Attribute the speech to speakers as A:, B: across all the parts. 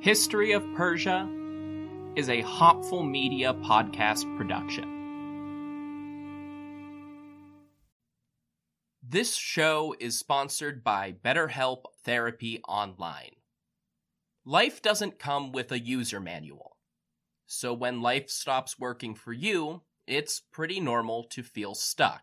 A: History of Persia is a Hopful Media podcast production. This show is sponsored by BetterHelp Therapy Online. Life doesn't come with a user manual. So when life stops working for you, it's pretty normal to feel stuck.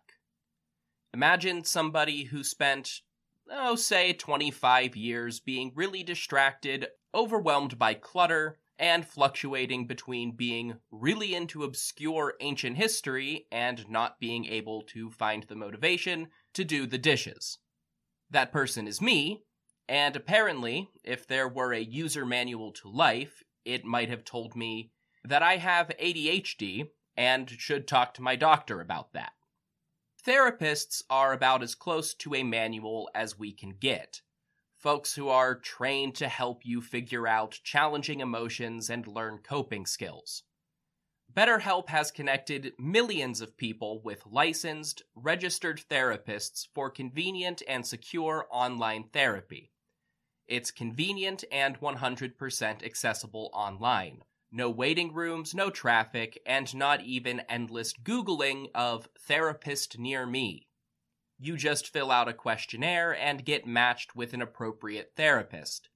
A: Imagine somebody who spent, oh, say 25 years being really distracted, overwhelmed by clutter, and fluctuating between being really into obscure ancient history and not being able to find the motivation to do the dishes. That person is me, and apparently, if there were a user manual to life, it might have told me that I have ADHD and should talk to my doctor about that. Therapists are about as close to a manual as we can get folks who are trained to help you figure out challenging emotions and learn coping skills. BetterHelp has connected millions of people with licensed, registered therapists for convenient and secure online therapy. It's convenient and 100% accessible online. No waiting rooms, no traffic, and not even endless Googling of therapist near me. You just fill out a questionnaire and get matched with an appropriate therapist.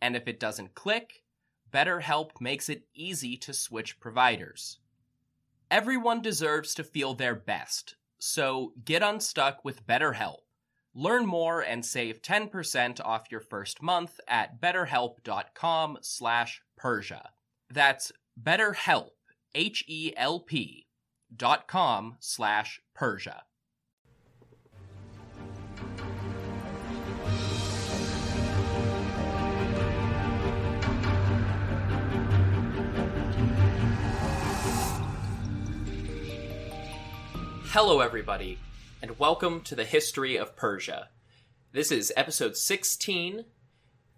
A: And if it doesn't click, BetterHelp makes it easy to switch providers. Everyone deserves to feel their best, so get unstuck with BetterHelp. Learn more and save 10% off your first month at betterhelp.com slash Persia. That's betterhelp, H-E-L-P dot com slash Persia. Hello, everybody, and welcome to the History of Persia. This is episode 16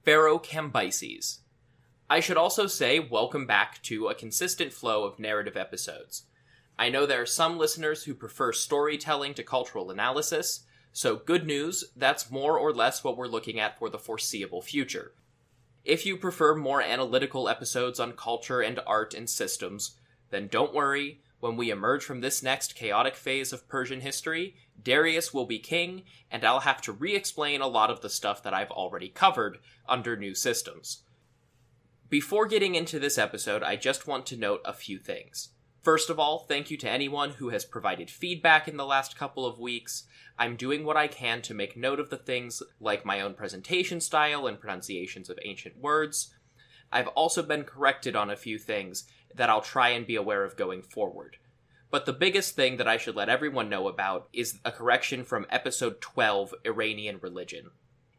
A: Pharaoh Cambyses. I should also say, welcome back to a consistent flow of narrative episodes. I know there are some listeners who prefer storytelling to cultural analysis, so good news, that's more or less what we're looking at for the foreseeable future. If you prefer more analytical episodes on culture and art and systems, then don't worry. When we emerge from this next chaotic phase of Persian history, Darius will be king, and I'll have to re explain a lot of the stuff that I've already covered under new systems. Before getting into this episode, I just want to note a few things. First of all, thank you to anyone who has provided feedback in the last couple of weeks. I'm doing what I can to make note of the things like my own presentation style and pronunciations of ancient words. I've also been corrected on a few things that I'll try and be aware of going forward. But the biggest thing that I should let everyone know about is a correction from episode 12, Iranian Religion.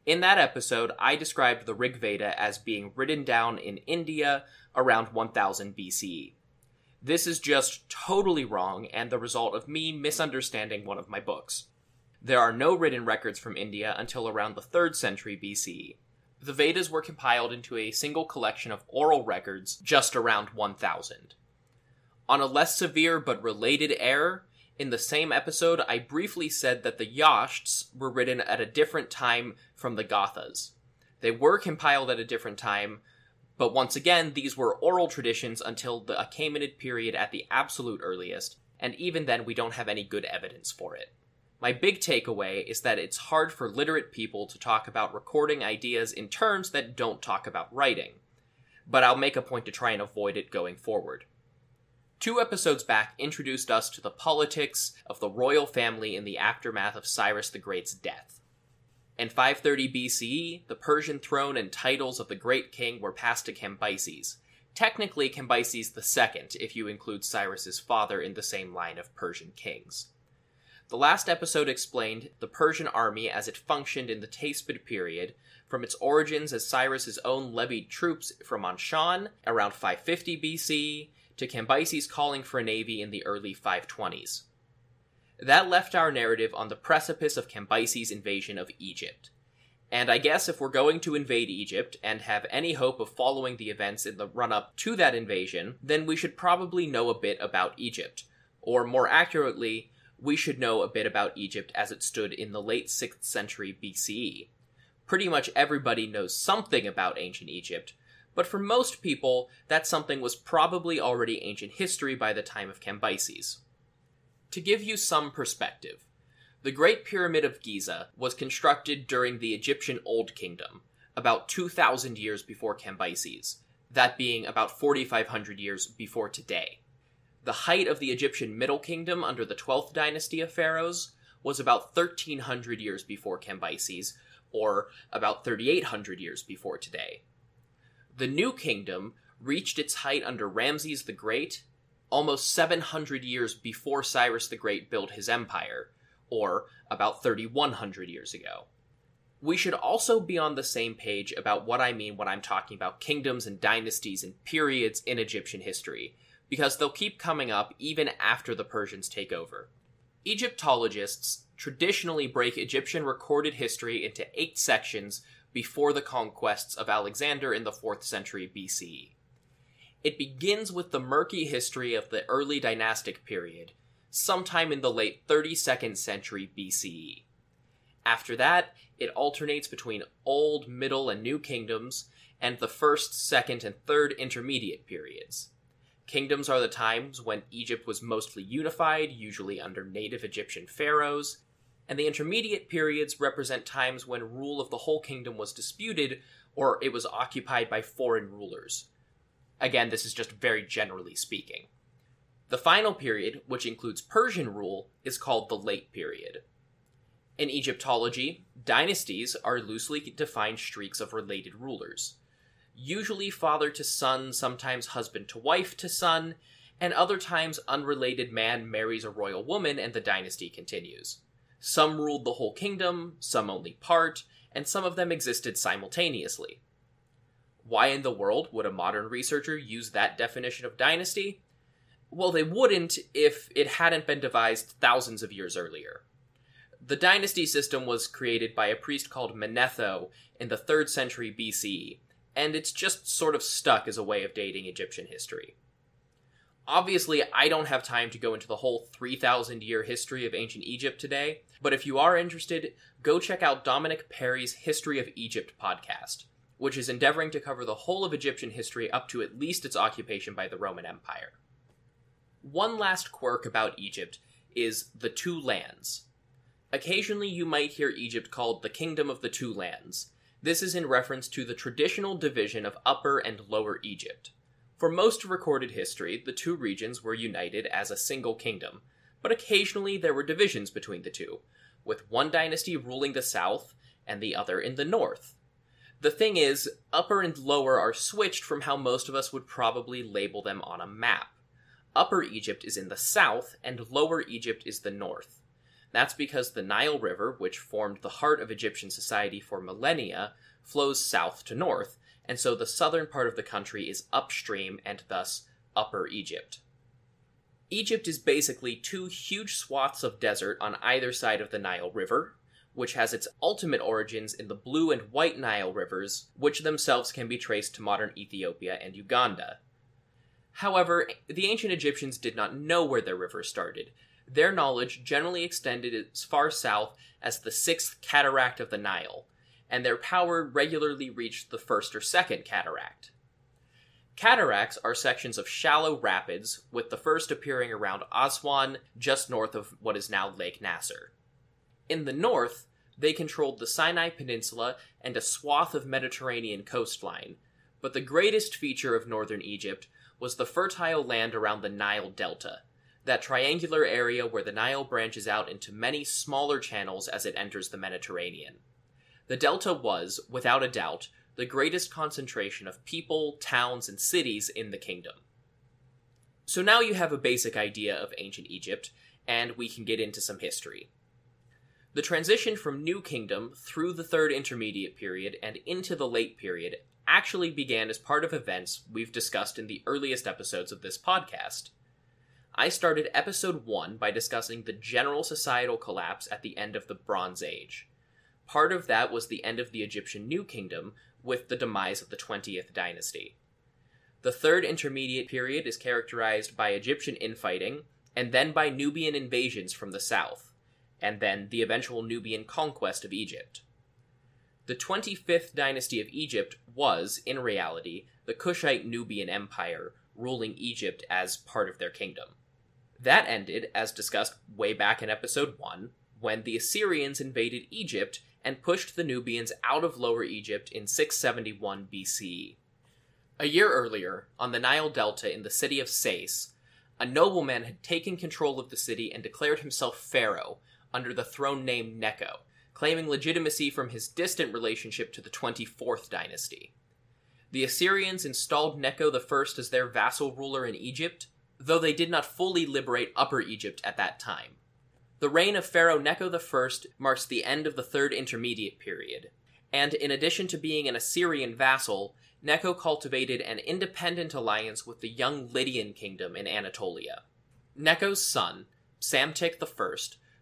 A: In that episode, I described the Rig Veda as being written down in India around 1000 BCE. This is just totally wrong and the result of me misunderstanding one of my books. There are no written records from India until around the 3rd century BCE. The Vedas were compiled into a single collection of oral records just around 1000. On a less severe but related error, in the same episode, I briefly said that the Yashts were written at a different time from the Gathas. They were compiled at a different time, but once again, these were oral traditions until the Achaemenid period at the absolute earliest, and even then we don't have any good evidence for it. My big takeaway is that it's hard for literate people to talk about recording ideas in terms that don't talk about writing, but I'll make a point to try and avoid it going forward. Two episodes back introduced us to the politics of the royal family in the aftermath of Cyrus the Great's death. In 530 BCE, the Persian throne and titles of the great king were passed to Cambyses. Technically, Cambyses II, if you include Cyrus's father in the same line of Persian kings. The last episode explained the Persian army as it functioned in the Teispid period, from its origins as Cyrus's own levied troops from Anshan around 550 BCE to Cambyses calling for a navy in the early 520s. That left our narrative on the precipice of Cambyses' invasion of Egypt. And I guess if we're going to invade Egypt and have any hope of following the events in the run up to that invasion, then we should probably know a bit about Egypt. Or more accurately, we should know a bit about Egypt as it stood in the late 6th century BCE. Pretty much everybody knows something about ancient Egypt, but for most people, that something was probably already ancient history by the time of Cambyses. To give you some perspective, the Great Pyramid of Giza was constructed during the Egyptian Old Kingdom, about 2,000 years before Cambyses, that being about 4,500 years before today. The height of the Egyptian Middle Kingdom under the 12th dynasty of pharaohs was about 1,300 years before Cambyses, or about 3,800 years before today. The New Kingdom reached its height under Ramses the Great almost 700 years before Cyrus the Great built his empire, or about 3,100 years ago. We should also be on the same page about what I mean when I'm talking about kingdoms and dynasties and periods in Egyptian history, because they'll keep coming up even after the Persians take over. Egyptologists traditionally break Egyptian recorded history into eight sections before the conquests of Alexander in the 4th century BCE. It begins with the murky history of the early dynastic period, sometime in the late 32nd century BCE. After that, it alternates between Old, Middle, and New Kingdoms, and the First, Second, and Third intermediate periods. Kingdoms are the times when Egypt was mostly unified, usually under native Egyptian pharaohs, and the intermediate periods represent times when rule of the whole kingdom was disputed or it was occupied by foreign rulers. Again, this is just very generally speaking. The final period, which includes Persian rule, is called the Late Period. In Egyptology, dynasties are loosely defined streaks of related rulers. Usually father to son, sometimes husband to wife to son, and other times unrelated man marries a royal woman and the dynasty continues. Some ruled the whole kingdom, some only part, and some of them existed simultaneously. Why in the world would a modern researcher use that definition of dynasty? Well, they wouldn't if it hadn't been devised thousands of years earlier. The dynasty system was created by a priest called Manetho in the 3rd century BCE, and it's just sort of stuck as a way of dating Egyptian history. Obviously, I don't have time to go into the whole 3,000 year history of ancient Egypt today, but if you are interested, go check out Dominic Perry's History of Egypt podcast which is endeavoring to cover the whole of Egyptian history up to at least its occupation by the Roman Empire. One last quirk about Egypt is the two lands. Occasionally, you might hear Egypt called the Kingdom of the Two Lands. This is in reference to the traditional division of Upper and Lower Egypt. For most recorded history, the two regions were united as a single kingdom, but occasionally there were divisions between the two, with one dynasty ruling the south and the other in the north. The thing is, upper and lower are switched from how most of us would probably label them on a map. Upper Egypt is in the south, and Lower Egypt is the north. That's because the Nile River, which formed the heart of Egyptian society for millennia, flows south to north, and so the southern part of the country is upstream and thus Upper Egypt. Egypt is basically two huge swaths of desert on either side of the Nile River, which has its ultimate origins in the Blue and White Nile rivers, which themselves can be traced to modern Ethiopia and Uganda. However, the ancient Egyptians did not know where their rivers started. Their knowledge generally extended as far south as the sixth cataract of the Nile, and their power regularly reached the first or second cataract. Cataracts are sections of shallow rapids, with the first appearing around Aswan, just north of what is now Lake Nasser. In the north, they controlled the Sinai Peninsula and a swath of Mediterranean coastline, but the greatest feature of northern Egypt was the fertile land around the Nile Delta, that triangular area where the Nile branches out into many smaller channels as it enters the Mediterranean. The delta was, without a doubt, the greatest concentration of people, towns, and cities in the kingdom. So now you have a basic idea of ancient Egypt, and we can get into some history. The transition from New Kingdom through the Third Intermediate Period and into the Late Period actually began as part of events we've discussed in the earliest episodes of this podcast. I started episode 1 by discussing the general societal collapse at the end of the Bronze Age. Part of that was the end of the Egyptian New Kingdom, with the demise of the 20th dynasty. The third intermediate period is characterized by Egyptian infighting, and then by Nubian invasions from the south, and then the eventual Nubian conquest of Egypt. The 25th dynasty of Egypt was, in reality, the Kushite Nubian Empire, ruling Egypt as part of their kingdom. That ended, as discussed way back in episode 1, when the Assyrians invaded Egypt and pushed the Nubians out of Lower Egypt in 671 BCE. A year earlier, on the Nile Delta in the city of Sais, a nobleman had taken control of the city and declared himself pharaoh under the throne name Necho, claiming legitimacy from his distant relationship to the 24th dynasty. The Assyrians installed Necho I as their vassal ruler in Egypt, though they did not fully liberate Upper Egypt at that time. The reign of Pharaoh Necho I marks the end of the Third Intermediate Period, and in addition to being an Assyrian vassal, Necho cultivated an independent alliance with the young Lydian kingdom in Anatolia. Necho's son, Psamtik I,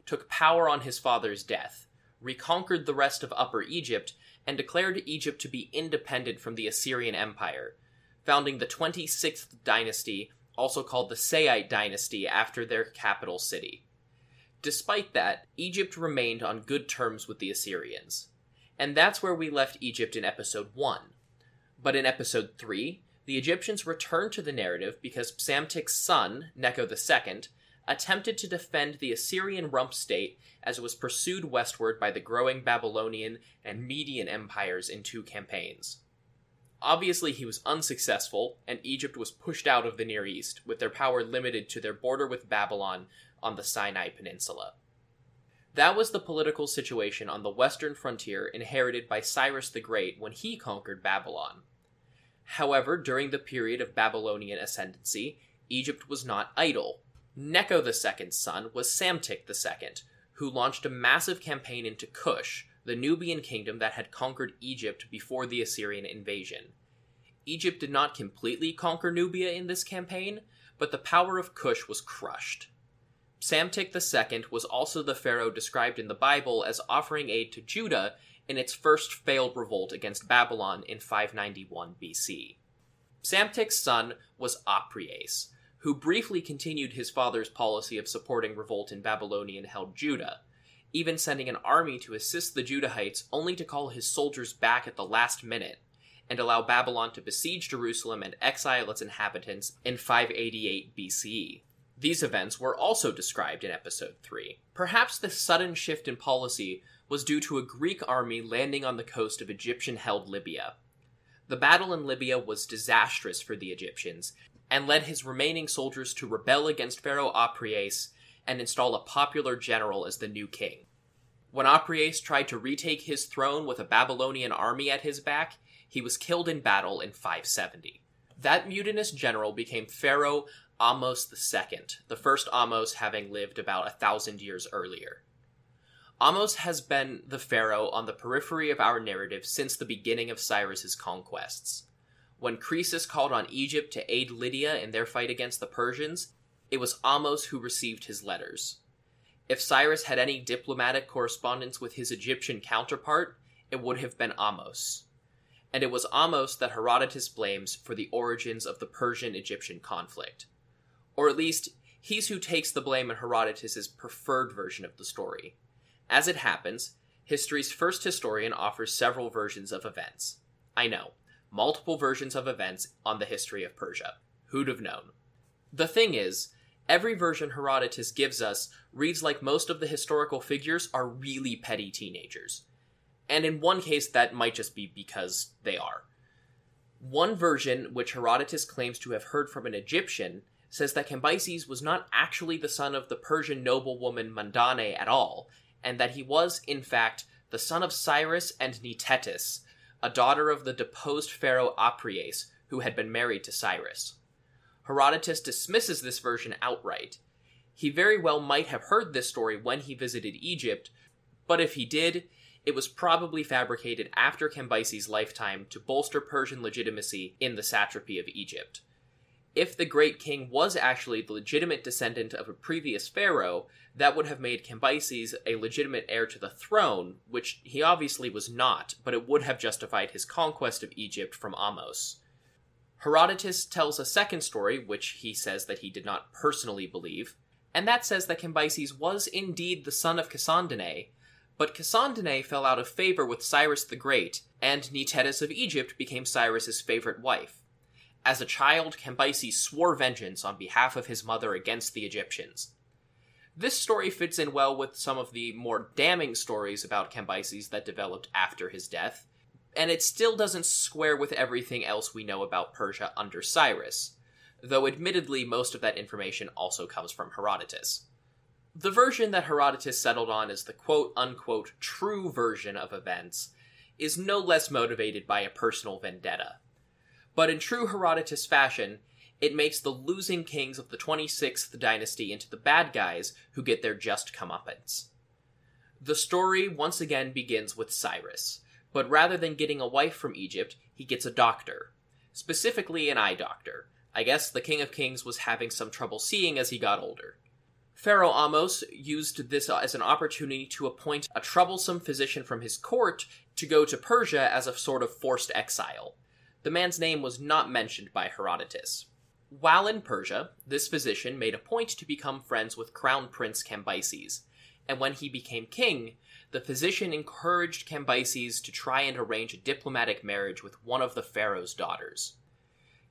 A: took power on his father's death, reconquered the rest of Upper Egypt, and declared Egypt to be independent from the Assyrian Empire, founding the 26th dynasty, also called the Saite dynasty, after their capital city. Despite that, Egypt remained on good terms with the Assyrians. And that's where we left Egypt in episode 1. But in episode 3, the Egyptians returned to the narrative because Psamtik's son, Necho II, attempted to defend the Assyrian rump state as it was pursued westward by the growing Babylonian and Median empires in two campaigns. Obviously, he was unsuccessful, and Egypt was pushed out of the Near East, with their power limited to their border with Babylon on the Sinai Peninsula. That was the political situation on the western frontier inherited by Cyrus the Great when he conquered Babylon. However, during the period of Babylonian ascendancy, Egypt was not idle. Necho II's son was Psamtik II, who launched a massive campaign into Kush, the Nubian kingdom that had conquered Egypt before the Assyrian invasion. Egypt did not completely conquer Nubia in this campaign, but the power of Kush was crushed. Psamtik II was also the pharaoh described in the Bible as offering aid to Judah in its first failed revolt against Babylon in 591 BC. Psamtik's son was Apries, who briefly continued his father's policy of supporting revolt in Babylonian held Judah, even sending an army to assist the Judahites only to call his soldiers back at the last minute, and allow Babylon to besiege Jerusalem and exile its inhabitants in 588 BCE. These events were also described in Episode 3. Perhaps the sudden shift in policy was due to a Greek army landing on the coast of Egyptian held Libya. The battle in Libya was disastrous for the Egyptians and led his remaining soldiers to rebel against Pharaoh Apries and install a popular general as the new king. When Apries tried to retake his throne with a Babylonian army at his back, he was killed in battle in 570. That mutinous general became Pharaoh Ahmose II, the first Ahmose having lived about a thousand years earlier. Ahmose has been the pharaoh on the periphery of our narrative since the beginning of Cyrus's conquests. When Croesus called on Egypt to aid Lydia in their fight against the Persians, it was Ahmose who received his letters. If Cyrus had any diplomatic correspondence with his Egyptian counterpart, it would have been Ahmose. And it was Ahmose that Herodotus blames for the origins of the Persian Egyptian conflict. Or at least, he's who takes the blame in Herodotus's preferred version of the story. As it happens, history's first historian offers several versions of events. I know, multiple versions of events on the history of Persia. Who'd have known? The thing is, every version Herodotus gives us reads like most of the historical figures are really petty teenagers. And in one case, that might just be because they are. One version, which Herodotus claims to have heard from an Egyptian, says that Cambyses was not actually the son of the Persian noblewoman Mandane at all, and that he was, in fact, the son of Cyrus and Nitetis, a daughter of the deposed pharaoh Apries, who had been married to Cyrus. Herodotus dismisses this version outright. He very well might have heard this story when he visited Egypt, but if he did, it was probably fabricated after Cambyses' lifetime to bolster Persian legitimacy in the satrapy of Egypt. If the great king was actually the legitimate descendant of a previous pharaoh, that would have made Cambyses a legitimate heir to the throne, which he obviously was not, but it would have justified his conquest of Egypt from Ahmose. Herodotus tells a second story, which he says that he did not personally believe, and that says that Cambyses was indeed the son of Cassandane, but Cassandane fell out of favor with Cyrus the Great, and Nitetis of Egypt became Cyrus's favorite wife. As a child, Cambyses swore vengeance on behalf of his mother against the Egyptians. This story fits in well with some of the more damning stories about Cambyses that developed after his death, and it still doesn't square with everything else we know about Persia under Cyrus, though admittedly most of that information also comes from Herodotus. The version that Herodotus settled on as the quote unquote true version of events is no less motivated by a personal vendetta. But in true Herodotus fashion, it makes the losing kings of the 26th dynasty into the bad guys who get their just comeuppance. The story once again begins with Cyrus, but rather than getting a wife from Egypt, he gets a doctor. Specifically, an eye doctor. I guess the King of Kings was having some trouble seeing as he got older. Pharaoh Ahmose used this as an opportunity to appoint a troublesome physician from his court to go to Persia as a sort of forced exile. The man's name was not mentioned by Herodotus. While in Persia, this physician made a point to become friends with Crown Prince Cambyses, and when he became king, the physician encouraged Cambyses to try and arrange a diplomatic marriage with one of the pharaoh's daughters.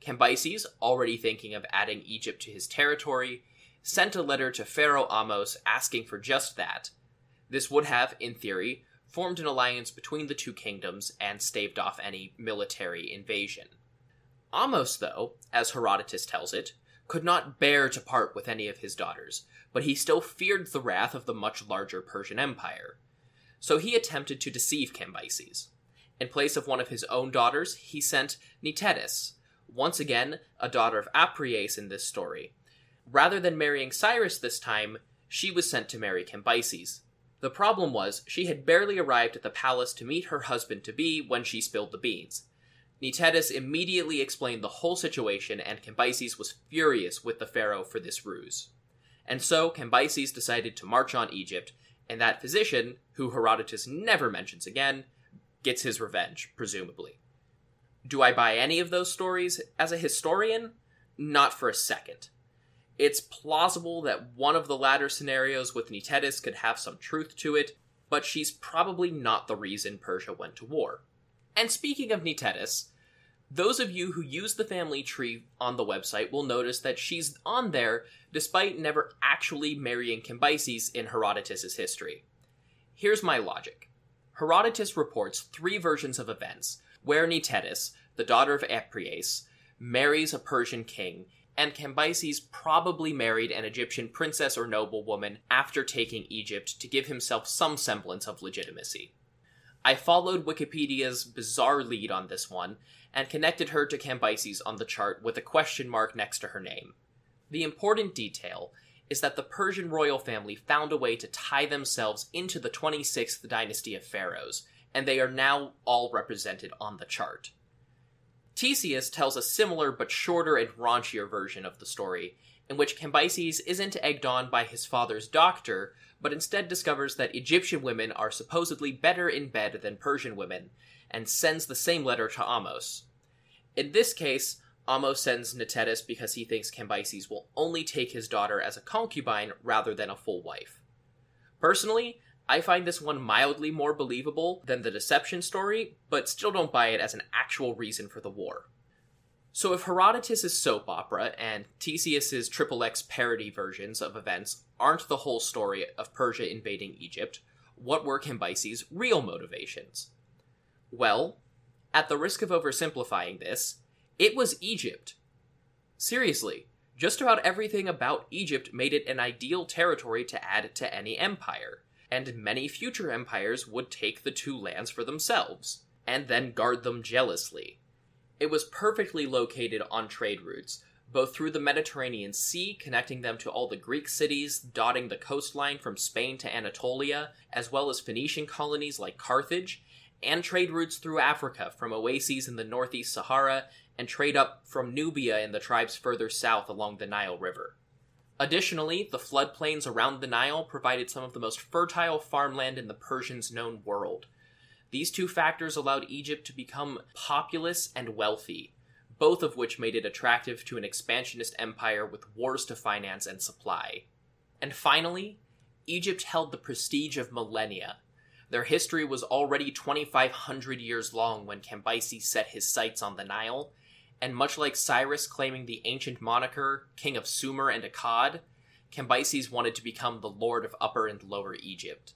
A: Cambyses, already thinking of adding Egypt to his territory, sent a letter to Pharaoh Ahmose asking for just that. This would have, in theory, formed an alliance between the two kingdoms and staved off any military invasion. Ahmose, though, as Herodotus tells it, could not bear to part with any of his daughters, but he still feared the wrath of the much larger Persian Empire so he attempted to deceive Cambyses. In place of one of his own daughters, he sent Nitetis, once again a daughter of Apries in this story. Rather than marrying Cyrus this time, she was sent to marry Cambyses. The problem was, she had barely arrived at the palace to meet her husband to be when she spilled the beans. Nitetis immediately explained the whole situation, and Cambyses was furious with the pharaoh for this ruse. And so Cambyses decided to march on Egypt, and that physician, who Herodotus never mentions again, gets his revenge, presumably. Do I buy any of those stories as a historian? Not for a second. It's plausible that one of the latter scenarios with Nitetis could have some truth to it, but she's probably not the reason Persia went to war. And speaking of Nitetis, Those of you who use the family tree on the website will notice that she's on there despite never actually marrying Cambyses in Herodotus' history. Here's my logic. Herodotus reports three versions of events where Nitetis, the daughter of Apries, marries a Persian king, and Cambyses probably married an Egyptian princess or noblewoman after taking Egypt to give himself some semblance of legitimacy. I followed Wikipedia's bizarre lead on this one and connected her to Cambyses on the chart with a question mark next to her name. The important detail is that the Persian royal family found a way to tie themselves into the 26th dynasty of pharaohs, and they are now all represented on the chart. Ctesias tells a similar but shorter and raunchier version of the story, in which Cambyses isn't egged on by his father's doctor, but instead discovers that Egyptian women are supposedly better in bed than Persian women, and sends the same letter to Ahmose. In this case, Ahmose sends Nitetis because he thinks Cambyses will only take his daughter as a concubine rather than a full wife. Personally, I find this one mildly more believable than the deception story, but still don't buy it as an actual reason for the war. So if Herodotus' soap opera and Ctesias' triple X parody versions of events aren't the whole story of Persia invading Egypt, what were Cambyses' real motivations? Well, at the risk of oversimplifying this, it was Egypt. Seriously, just about everything about Egypt made it an ideal territory to add to any empire and many future empires would take the two lands for themselves, and then guard them jealously. It was perfectly located on trade routes, both through the Mediterranean Sea, connecting them to all the Greek cities dotting the coastline from Spain to Anatolia, as well as Phoenician colonies like Carthage, and trade routes through Africa from oases in the northeast Sahara and trade up from Nubia and the tribes further south along the Nile River. Additionally, the floodplains around the Nile provided some of the most fertile farmland in the Persians' known world. These two factors allowed Egypt to become populous and wealthy, both of which made it attractive to an expansionist empire with wars to finance and supply. And finally, Egypt held the prestige of millennia. Their history was already 2,500 years long when Cambyses set his sights on the Nile, and much like Cyrus claiming the ancient moniker King of Sumer and Akkad, Cambyses wanted to become the Lord of Upper and Lower Egypt.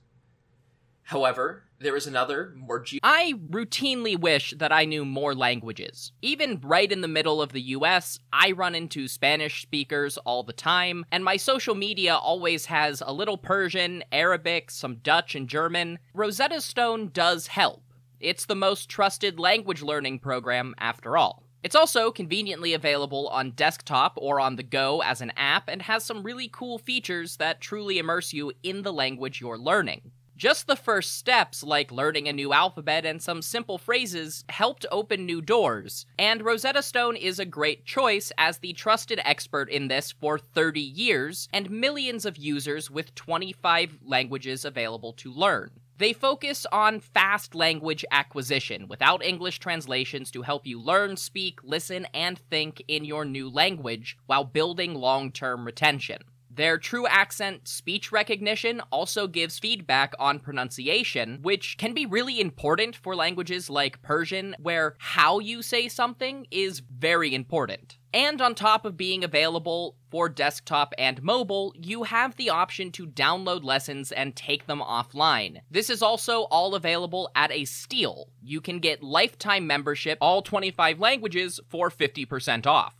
A: However, there is another, more ge-
B: I routinely wish that I knew more languages. Even right in the middle of the US, I run into Spanish speakers all the time, and my social media always has a little Persian, Arabic, some Dutch, and German. Rosetta Stone does help. It's the most trusted language learning program after all. It's also conveniently available on desktop or on the go as an app and has some really cool features that truly immerse you in the language you're learning. Just the first steps, like learning a new alphabet and some simple phrases, helped open new doors, and Rosetta Stone is a great choice as the trusted expert in this for 30 years and millions of users with 25 languages available to learn. They focus on fast language acquisition without English translations to help you learn, speak, listen, and think in your new language while building long term retention. Their true accent speech recognition also gives feedback on pronunciation, which can be really important for languages like Persian, where how you say something is very important. And on top of being available for desktop and mobile, you have the option to download lessons and take them offline. This is also all available at a steal. You can get lifetime membership, all 25 languages, for 50% off.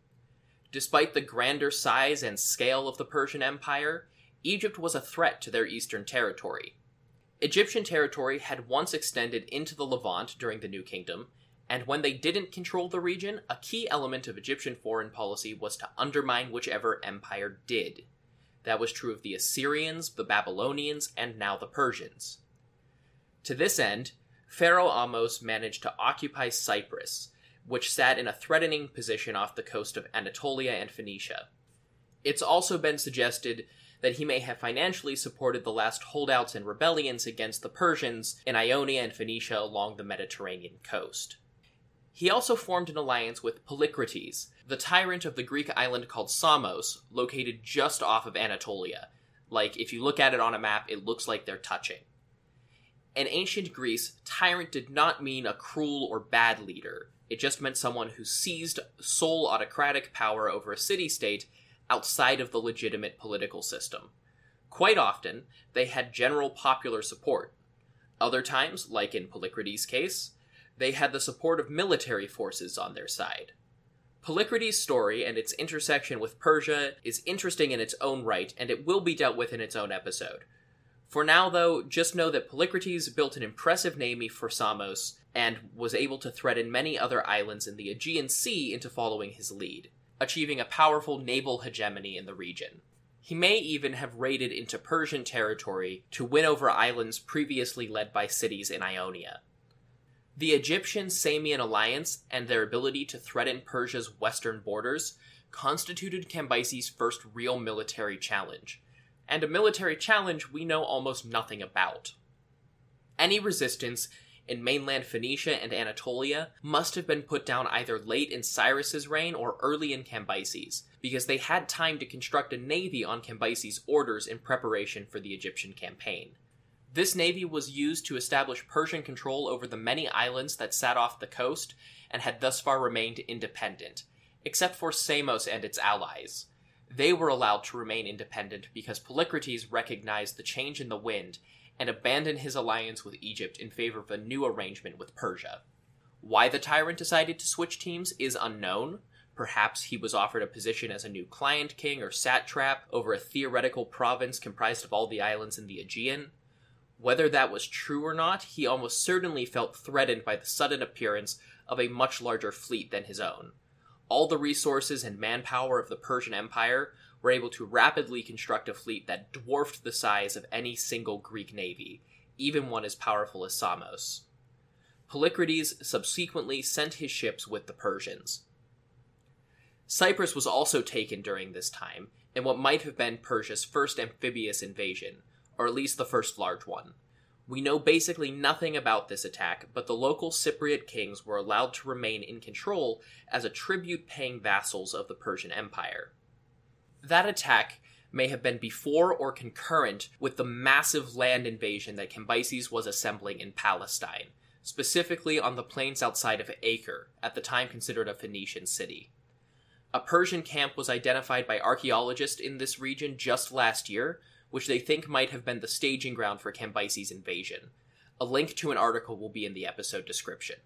A: Despite the grander size and scale of the Persian Empire, Egypt was a threat to their eastern territory. Egyptian territory had once extended into the Levant during the New Kingdom, and when they didn't control the region, a key element of Egyptian foreign policy was to undermine whichever empire did. That was true of the Assyrians, the Babylonians, and now the Persians. To this end, Pharaoh Ahmose managed to occupy Cyprus, which sat in a threatening position off the coast of Anatolia and Phoenicia. It's also been suggested that he may have financially supported the last holdouts and rebellions against the Persians in Ionia and Phoenicia along the Mediterranean coast. He also formed an alliance with Polycrates, the tyrant of the Greek island called Samos, located just off of Anatolia. Like, if you look at it on a map, it looks like they're touching. In ancient Greece, tyrant did not mean a cruel or bad leader. It just meant someone who seized sole autocratic power over a city state outside of the legitimate political system. Quite often, they had general popular support. Other times, like in Polycrates' case, they had the support of military forces on their side. Polycrates' story and its intersection with Persia is interesting in its own right, and it will be dealt with in its own episode. For now, though, just know that Polycrates built an impressive navy for Samos and was able to threaten many other islands in the Aegean Sea into following his lead achieving a powerful naval hegemony in the region. He may even have raided into Persian territory to win over islands previously led by cities in Ionia. The Egyptian Samian alliance and their ability to threaten Persia's western borders constituted Cambyses' first real military challenge, and a military challenge we know almost nothing about. Any resistance in mainland Phoenicia and Anatolia must have been put down either late in Cyrus's reign or early in Cambyses, because they had time to construct a navy on Cambyses' orders in preparation for the Egyptian campaign. This navy was used to establish Persian control over the many islands that sat off the coast and had thus far remained independent, except for Samos and its allies. They were allowed to remain independent because Polycrates recognized the change in the wind and abandon his alliance with Egypt in favor of a new arrangement with Persia. Why the tyrant decided to switch teams is unknown. Perhaps he was offered a position as a new client king or satrap over a theoretical province comprised of all the islands in the Aegean. Whether that was true or not, he almost certainly felt threatened by the sudden appearance of a much larger fleet than his own. All the resources and manpower of the Persian Empire were able to rapidly construct a fleet that dwarfed the size of any single Greek navy, even one as powerful as Samos. Polycrates subsequently sent his ships with the Persians. Cyprus was also taken during this time, in what might have been Persia's first amphibious invasion, or at least the first large one. We know basically nothing about this attack, but the local Cypriot kings were allowed to remain in control as a tribute paying vassals of the Persian Empire. That attack may have been before or concurrent with the massive land invasion that Cambyses was assembling in Palestine, specifically on the plains outside of Acre, at the time considered a Phoenician city. A Persian camp was identified by archaeologists in this region just last year, which they think might have been the staging ground for Cambyses' invasion. A link to an article will be in the episode description.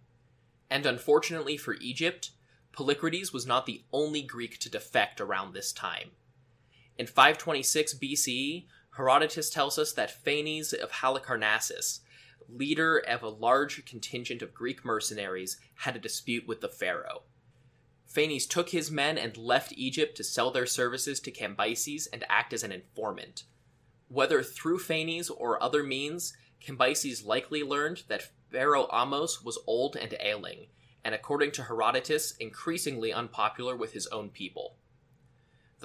A: And unfortunately for Egypt, Polycrates was not the only Greek to defect around this time. In 526 BCE, Herodotus tells us that Phanes of Halicarnassus, leader of a large contingent of Greek mercenaries, had a dispute with the pharaoh. Phanes took his men and left Egypt to sell their services to Cambyses and act as an informant. Whether through Phanes or other means, Cambyses likely learned that Pharaoh Ahmose was old and ailing, and according to Herodotus, increasingly unpopular with his own people.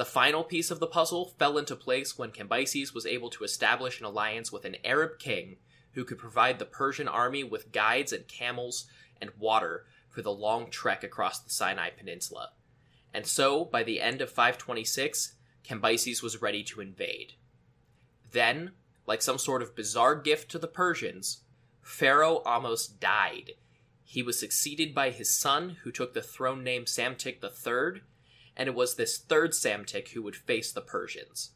A: The final piece of the puzzle fell into place when Cambyses was able to establish an alliance with an Arab king who could provide the Persian army with guides and camels and water for the long trek across the Sinai Peninsula. And so, by the end of 526, Cambyses was ready to invade. Then, like some sort of bizarre gift to the Persians, Pharaoh Ahmose died. He was succeeded by his son, who took the throne name Psamtik III, and it was this third Psamtik who would face the Persians.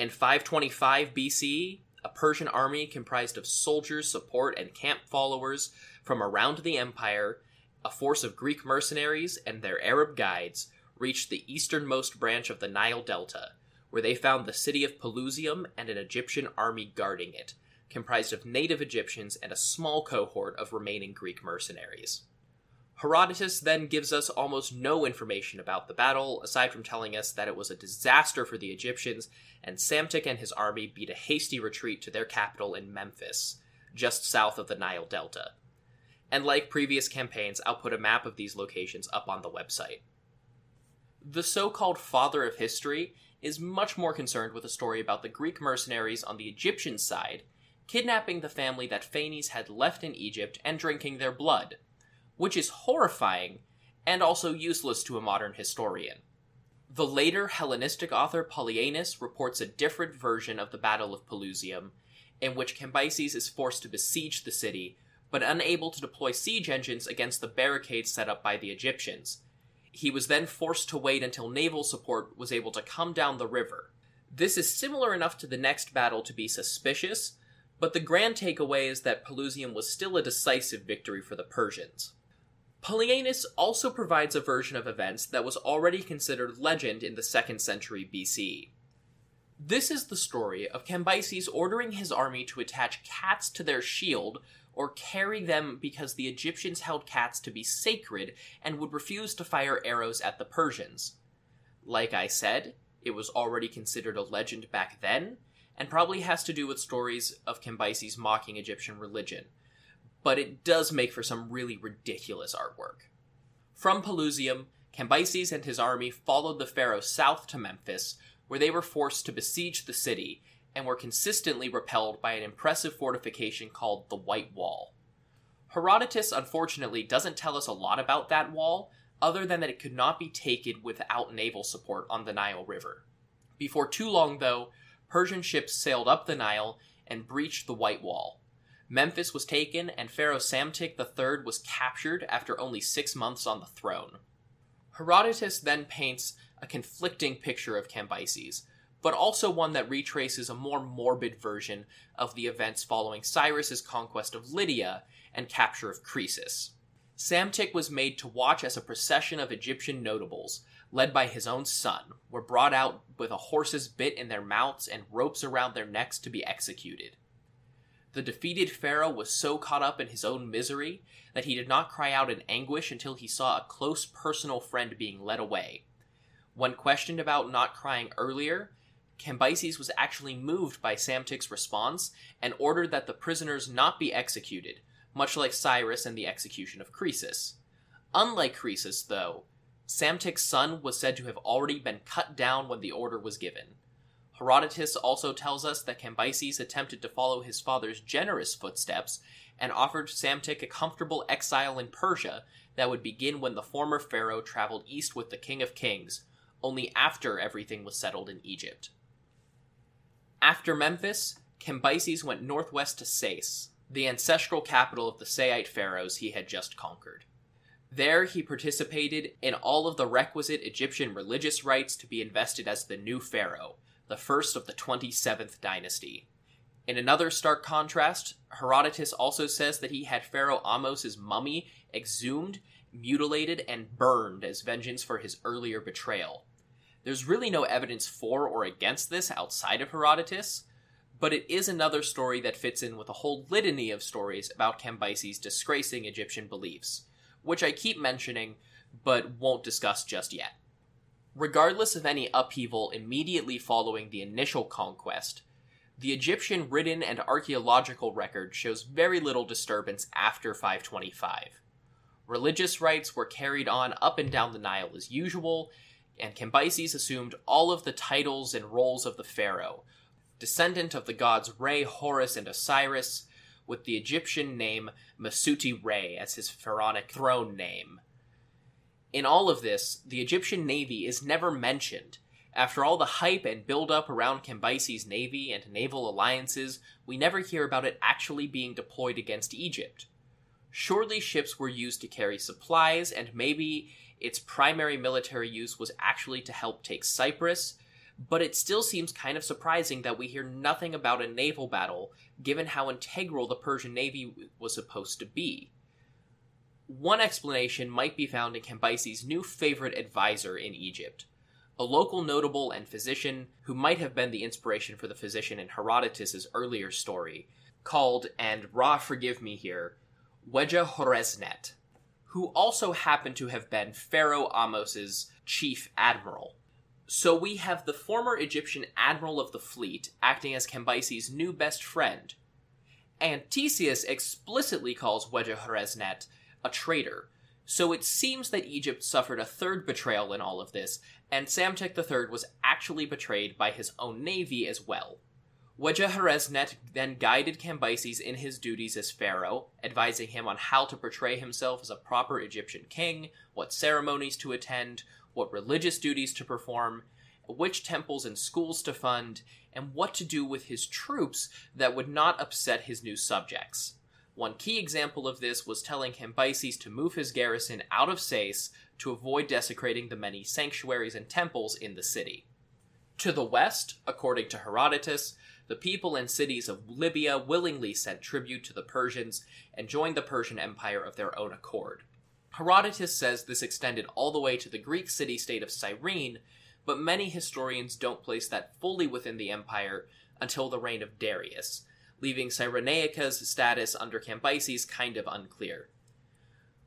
A: In 525 BCE, a Persian army comprised of soldiers, support, and camp followers from around the empire, a force of Greek mercenaries, and their Arab guides reached the easternmost branch of the Nile Delta, where they found the city of Pelusium and an Egyptian army guarding it, comprised of native Egyptians and a small cohort of remaining Greek mercenaries. Herodotus then gives us almost no information about the battle, aside from telling us that it was a disaster for the Egyptians, and Psamtik and his army beat a hasty retreat to their capital in Memphis, just south of the Nile Delta. and like previous campaigns, I'll put a map of these locations up on the website. The so called father of history is much more concerned with a story about the Greek mercenaries on the Egyptian side kidnapping the family that Phanes had left in Egypt and drinking their blood, which is horrifying and also useless to a modern historian. The later Hellenistic author Polyaenus reports a different version of the Battle of Pelusium, in which Cambyses is forced to besiege the city, but unable to deploy siege engines against the barricades set up by the Egyptians, he was then forced to wait until naval support was able to come down the river. This is similar enough to the next battle to be suspicious, but the grand takeaway is that Pelusium was still a decisive victory for the Persians. Polyaenus also provides a version of events that was already considered legend in the 2nd century BC. This is the story of Cambyses ordering his army to attach cats to their shield or carry them because the Egyptians held cats to be sacred and would refuse to fire arrows at the Persians. Like I said, it was already considered a legend back then, and probably has to do with stories of Cambyses mocking Egyptian religion, but it does make for some really ridiculous artwork. From Pelusium, Cambyses and his army followed the pharaoh south to Memphis, where they were forced to besiege the city and were consistently repelled by an impressive fortification called the White Wall. Herodotus unfortunately doesn't tell us a lot about that wall, other than that it could not be taken without naval support on the Nile River. Before too long, though, Persian ships sailed up the Nile and breached the White Wall. Memphis was taken, and Pharaoh Psamtik III was captured after only six months on the throne. Herodotus then paints a conflicting picture of Cambyses, but also one that retraces a more morbid version of the events following Cyrus's conquest of Lydia and capture of Croesus. Psamtik was made to watch as a procession of Egyptian notables, led by his own son, were brought out with a horse's bit in their mouths and ropes around their necks to be executed. The defeated pharaoh was so caught up in his own misery that he did not cry out in anguish until he saw a close personal friend being led away. When questioned about not crying earlier, Cambyses was actually moved by Psamtik's response and ordered that the prisoners not be executed, much like Cyrus and the execution of Croesus. Unlike Croesus, though, Psamtik's son was said to have already been cut down when the order was given. Herodotus also tells us that Cambyses attempted to follow his father's generous footsteps and offered Psamtik a comfortable exile in Persia that would begin when the former pharaoh traveled east with the king of kings, only after everything was settled in Egypt. After Memphis, Cambyses went northwest to Sais, the ancestral capital of the Saite pharaohs he had just conquered. There, he participated in all of the requisite Egyptian religious rites to be invested as the new pharaoh, the first of the 27th dynasty. In another stark contrast, Herodotus also says that he had Pharaoh Ahmose's mummy exhumed, mutilated, and burned as vengeance for his earlier betrayal. There's really no evidence for or against this outside of Herodotus, but it is another story that fits in with a whole litany of stories about Cambyses disgracing Egyptian beliefs, which I keep mentioning but won't discuss just yet. Regardless of any upheaval immediately following the initial conquest, the Egyptian written and archaeological record shows very little disturbance after 525. Religious rites were carried on up and down the Nile as usual, and Cambyses assumed all of the titles and roles of the pharaoh, descendant of the gods Re, Horus, and Osiris, with the Egyptian name Masuti Re as his pharaonic throne name. In all of this, the Egyptian navy is never mentioned. After all the hype and build up around Cambyses' navy and naval alliances, we never hear about it actually being deployed against Egypt. Surely ships were used to carry supplies, and maybe its primary military use was actually to help take Cyprus, but it still seems kind of surprising that we hear nothing about a naval battle, given how integral the Persian navy was supposed to be. One explanation might be found in Cambyses' new favorite advisor in Egypt, a local notable and physician who might have been the inspiration for the physician in Herodotus's earlier story, called, and Ra forgive me here, Horesnet who also happened to have been Pharaoh Ahmose's chief admiral. So we have the former Egyptian admiral of the fleet acting as Cambyses' new best friend. Antesius explicitly calls Wejheresnet a traitor, so it seems that Egypt suffered a third betrayal in all of this, and Psamtik III was actually betrayed by his own navy as well. Wejheresnet then guided Cambyses in his duties as pharaoh, advising him on how to portray himself as a proper Egyptian king, what ceremonies to attend, what religious duties to perform, which temples and schools to fund, and what to do with his troops that would not upset his new subjects. One key example of this was telling Cambyses to move his garrison out of Sais to avoid desecrating the many sanctuaries and temples in the city. To the west, according to Herodotus, the people and cities of Libya willingly sent tribute to the Persians and joined the Persian Empire of their own accord. Herodotus says this extended all the way to the Greek city state of Cyrene, but many historians don't place that fully within the empire until the reign of Darius, leaving Cyrenaica's status under Cambyses kind of unclear.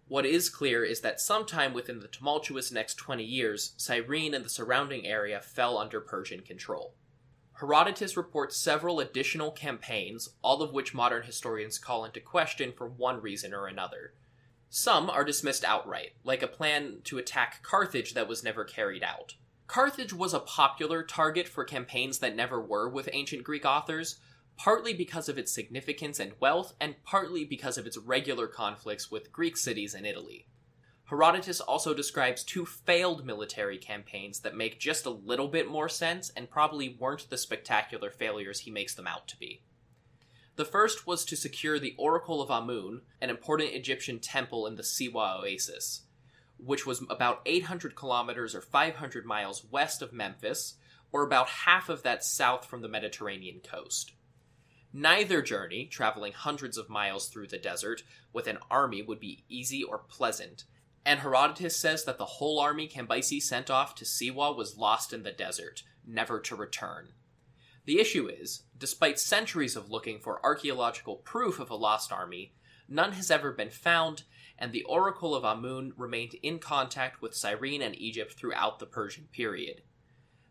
A: What is clear is that sometime within the tumultuous next 20 years, Cyrene and the surrounding area fell under Persian control. Herodotus reports several additional campaigns, all of which modern historians call into question for one reason or another. Some are dismissed outright, like a plan to attack Carthage that was never carried out. Carthage was a popular target for campaigns that never were with ancient Greek authors, partly because of its significance and wealth, and partly because of its regular conflicts with Greek cities in Italy. Herodotus also describes two failed military campaigns that make just a little bit more sense and probably weren't the spectacular failures he makes them out to be. The first was to secure the Oracle of Amun, an important Egyptian temple in the Siwa Oasis, which was about 800 kilometers or 500 miles west of Memphis, or about half of that south from the Mediterranean coast. Neither journey, traveling hundreds of miles through the desert with an army, would be easy or pleasant, and Herodotus says that the whole army Cambyses sent off to Siwa was lost in the desert, never to return. The issue is, despite centuries of looking for archaeological proof of a lost army, none has ever been found, and the Oracle of Amun remained in contact with Cyrene and Egypt throughout the Persian period.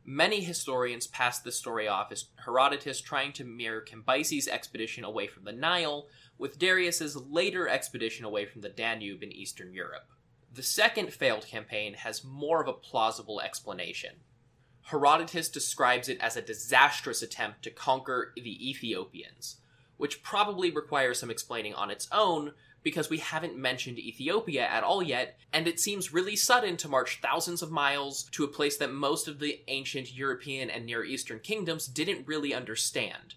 A: Many historians pass this story off as Herodotus trying to mirror Cambyses' expedition away from the Nile with Darius's later expedition away from the Danube in Eastern Europe. The second failed campaign has more of a plausible explanation. Herodotus describes it as a disastrous attempt to conquer the Ethiopians, which probably requires some explaining on its own because we haven't mentioned Ethiopia at all yet, and it seems really sudden to march thousands of miles to a place that most of the ancient European and Near Eastern kingdoms didn't really understand.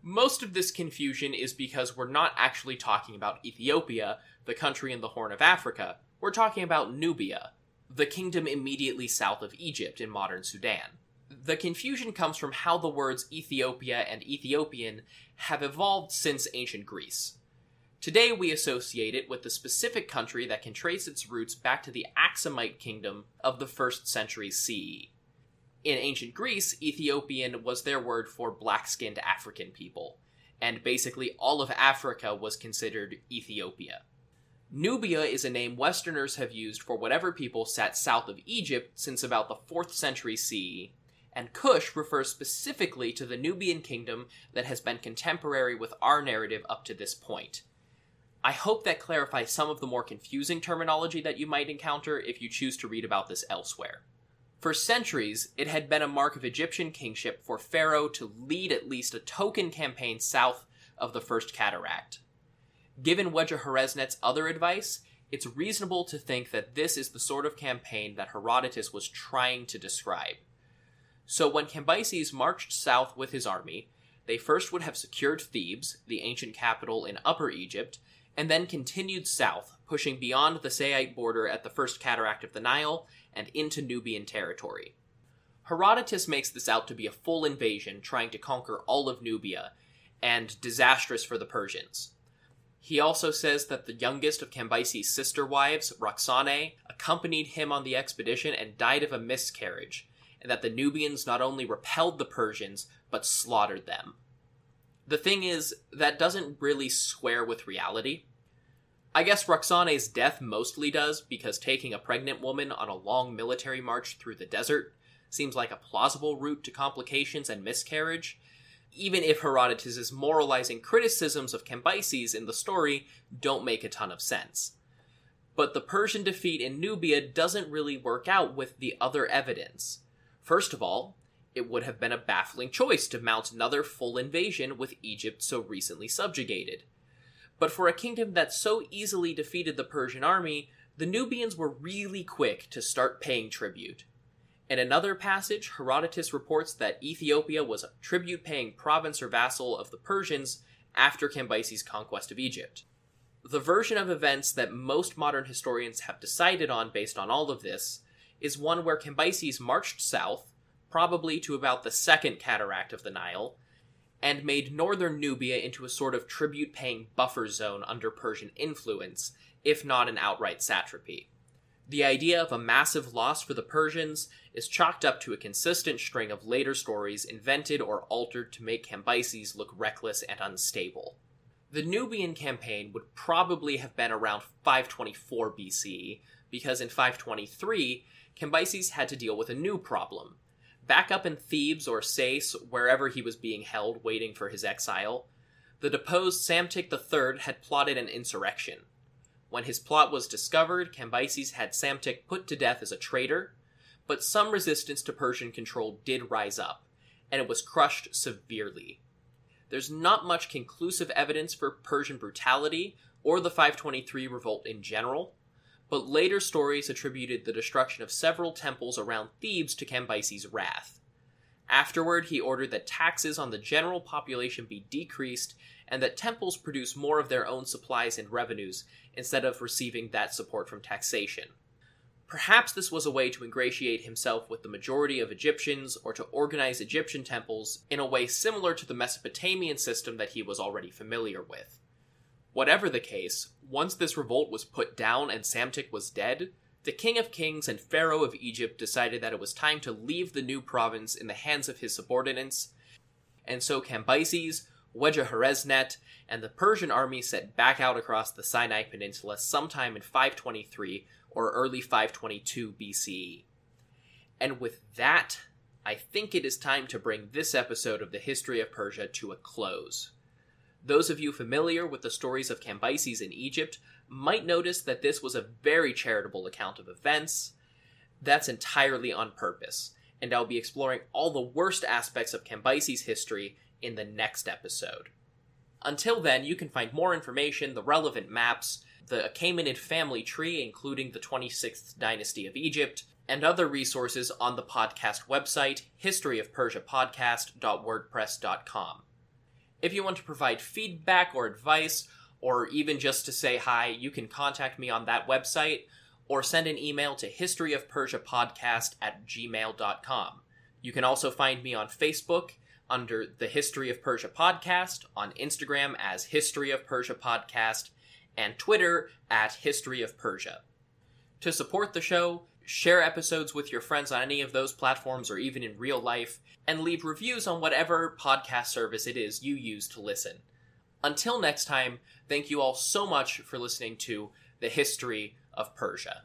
A: Most of this confusion is because we're not actually talking about Ethiopia, the country in the Horn of Africa, we're talking about Nubia, the kingdom immediately south of Egypt in modern Sudan. The confusion comes from how the words Ethiopia and Ethiopian have evolved since ancient Greece. Today we associate it with the specific country that can trace its roots back to the Aksumite kingdom of the 1st century CE. In ancient Greece, Ethiopian was their word for black skinned African people, and basically all of Africa was considered Ethiopia. Nubia is a name Westerners have used for whatever people sat south of Egypt since about the 4th century CE, and Kush refers specifically to the Nubian kingdom that has been contemporary with our narrative up to this point. I hope that clarifies some of the more confusing terminology that you might encounter if you choose to read about this elsewhere. For centuries, it had been a mark of Egyptian kingship for Pharaoh to lead at least a token campaign south of the First Cataract. Given Wejheresnet's other advice, it's reasonable to think that this is the sort of campaign that Herodotus was trying to describe. So when Cambyses marched south with his army, they first would have secured Thebes, the ancient capital in Upper Egypt, and then continued south, pushing beyond the Saite border at the first cataract of the Nile and into Nubian territory. Herodotus makes this out to be a full invasion trying to conquer all of Nubia, and disastrous for the Persians. He also says that the youngest of Cambyses' sister wives, Roxane, accompanied him on the expedition and died of a miscarriage, and that the Nubians not only repelled the Persians, but slaughtered them. The thing is, that doesn't really square with reality. I guess Roxane's death mostly does, because taking a pregnant woman on a long military march through the desert seems like a plausible route to complications and miscarriage, even if Herodotus's moralizing criticisms of Cambyses in the story don't make a ton of sense. But the Persian defeat in Nubia doesn't really work out with the other evidence. First of all, it would have been a baffling choice to mount another full invasion with Egypt so recently subjugated. But for a kingdom that so easily defeated the Persian army, the Nubians were really quick to start paying tribute. In another passage, Herodotus reports that Ethiopia was a tribute paying province or vassal of the Persians after Cambyses' conquest of Egypt. The version of events that most modern historians have decided on based on all of this is one where Cambyses marched south, probably to about the second cataract of the Nile, and made northern Nubia into a sort of tribute paying buffer zone under Persian influence, if not an outright satrapy. The idea of a massive loss for the Persians is chalked up to a consistent string of later stories invented or altered to make Cambyses look reckless and unstable. The Nubian campaign would probably have been around 524 BCE, because in 523, Cambyses had to deal with a new problem. Back up in Thebes or Sais, wherever he was being held waiting for his exile, the deposed Psamtik III had plotted an insurrection. When his plot was discovered, Cambyses had Psamtik put to death as a traitor, but some resistance to Persian control did rise up, and it was crushed severely. There's not much conclusive evidence for Persian brutality or the 523 revolt in general, but later stories attributed the destruction of several temples around Thebes to Cambyses' wrath. Afterward, he ordered that taxes on the general population be decreased and that temples produce more of their own supplies and revenues instead of receiving that support from taxation. Perhaps this was a way to ingratiate himself with the majority of Egyptians or to organize Egyptian temples in a way similar to the Mesopotamian system that he was already familiar with. Whatever the case, once this revolt was put down and Psamtik was dead, the King of Kings and Pharaoh of Egypt decided that it was time to leave the new province in the hands of his subordinates, and so Cambyses, Wedjaharesnet, and the Persian army set back out across the Sinai Peninsula sometime in 523 or early 522 BCE. And with that, I think it is time to bring this episode of the history of Persia to a close. Those of you familiar with the stories of Cambyses in Egypt might notice that this was a very charitable account of events. That's entirely on purpose, and I'll be exploring all the worst aspects of Cambyses' history in the next episode. Until then, you can find more information, the relevant maps, the Achaemenid family tree, including the 26th dynasty of Egypt, and other resources on the podcast website, historyofpersiapodcast.wordpress.com. If you want to provide feedback or advice, or even just to say hi, you can contact me on that website or send an email to historyofpersiapodcast at gmail.com. You can also find me on Facebook under the History of Persia podcast, on Instagram as History of Persia podcast, and Twitter at History of Persia. To support the show, share episodes with your friends on any of those platforms or even in real life, and leave reviews on whatever podcast service it is you use to listen. Until next time, thank you all so much for listening to The History of Persia.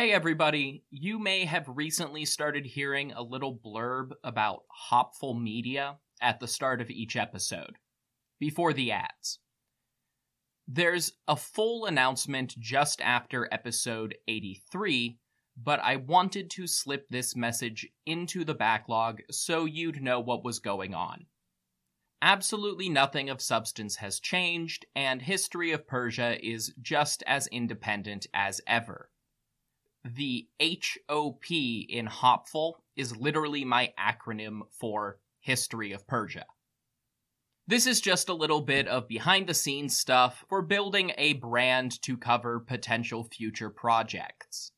B: Hey everybody, you may have recently started hearing a little blurb about Hopful Media at the start of each episode, before the ads. There's a full announcement just after episode 83, but I wanted to slip this message into the backlog so you'd know what was going on. Absolutely nothing of substance has changed, and History of Persia is just as independent as ever the HOP in Hopful is literally my acronym for History of Persia. This is just a little bit of behind the scenes stuff for building a brand to cover potential future projects.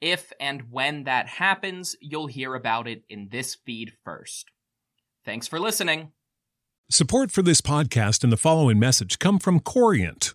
B: If and when that happens, you'll hear about it in this feed first. Thanks for listening.
C: Support for this podcast and the following message come from Corient